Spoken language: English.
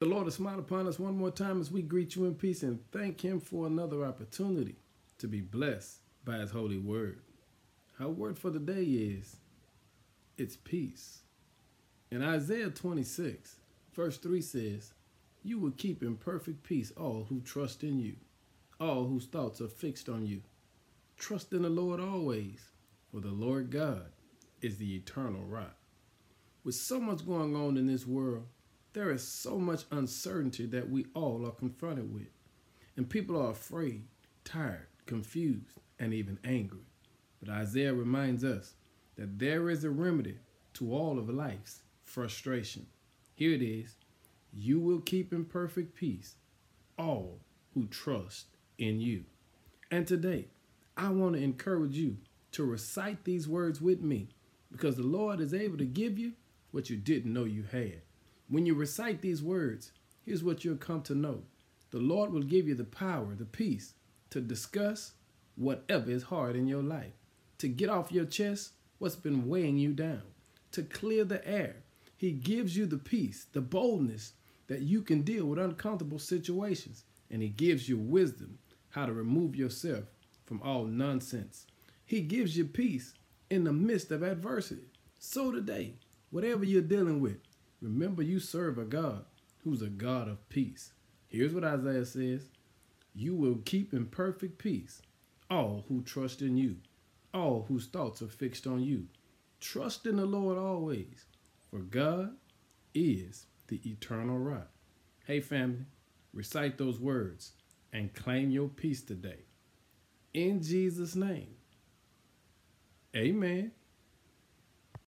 The Lord has smiled upon us one more time as we greet you in peace and thank Him for another opportunity to be blessed by His holy word. Our word for the day is it's peace. In Isaiah 26, verse 3 says, You will keep in perfect peace all who trust in you, all whose thoughts are fixed on you. Trust in the Lord always, for the Lord God is the eternal rock. With so much going on in this world, there is so much uncertainty that we all are confronted with. And people are afraid, tired, confused, and even angry. But Isaiah reminds us that there is a remedy to all of life's frustration. Here it is You will keep in perfect peace all who trust in you. And today, I want to encourage you to recite these words with me because the Lord is able to give you what you didn't know you had. When you recite these words, here's what you'll come to know the Lord will give you the power, the peace to discuss whatever is hard in your life, to get off your chest what's been weighing you down, to clear the air. He gives you the peace, the boldness that you can deal with uncomfortable situations, and He gives you wisdom how to remove yourself from all nonsense. He gives you peace in the midst of adversity. So today, whatever you're dealing with, Remember, you serve a God who's a God of peace. Here's what Isaiah says You will keep in perfect peace all who trust in you, all whose thoughts are fixed on you. Trust in the Lord always, for God is the eternal rock. Hey, family, recite those words and claim your peace today. In Jesus' name, amen.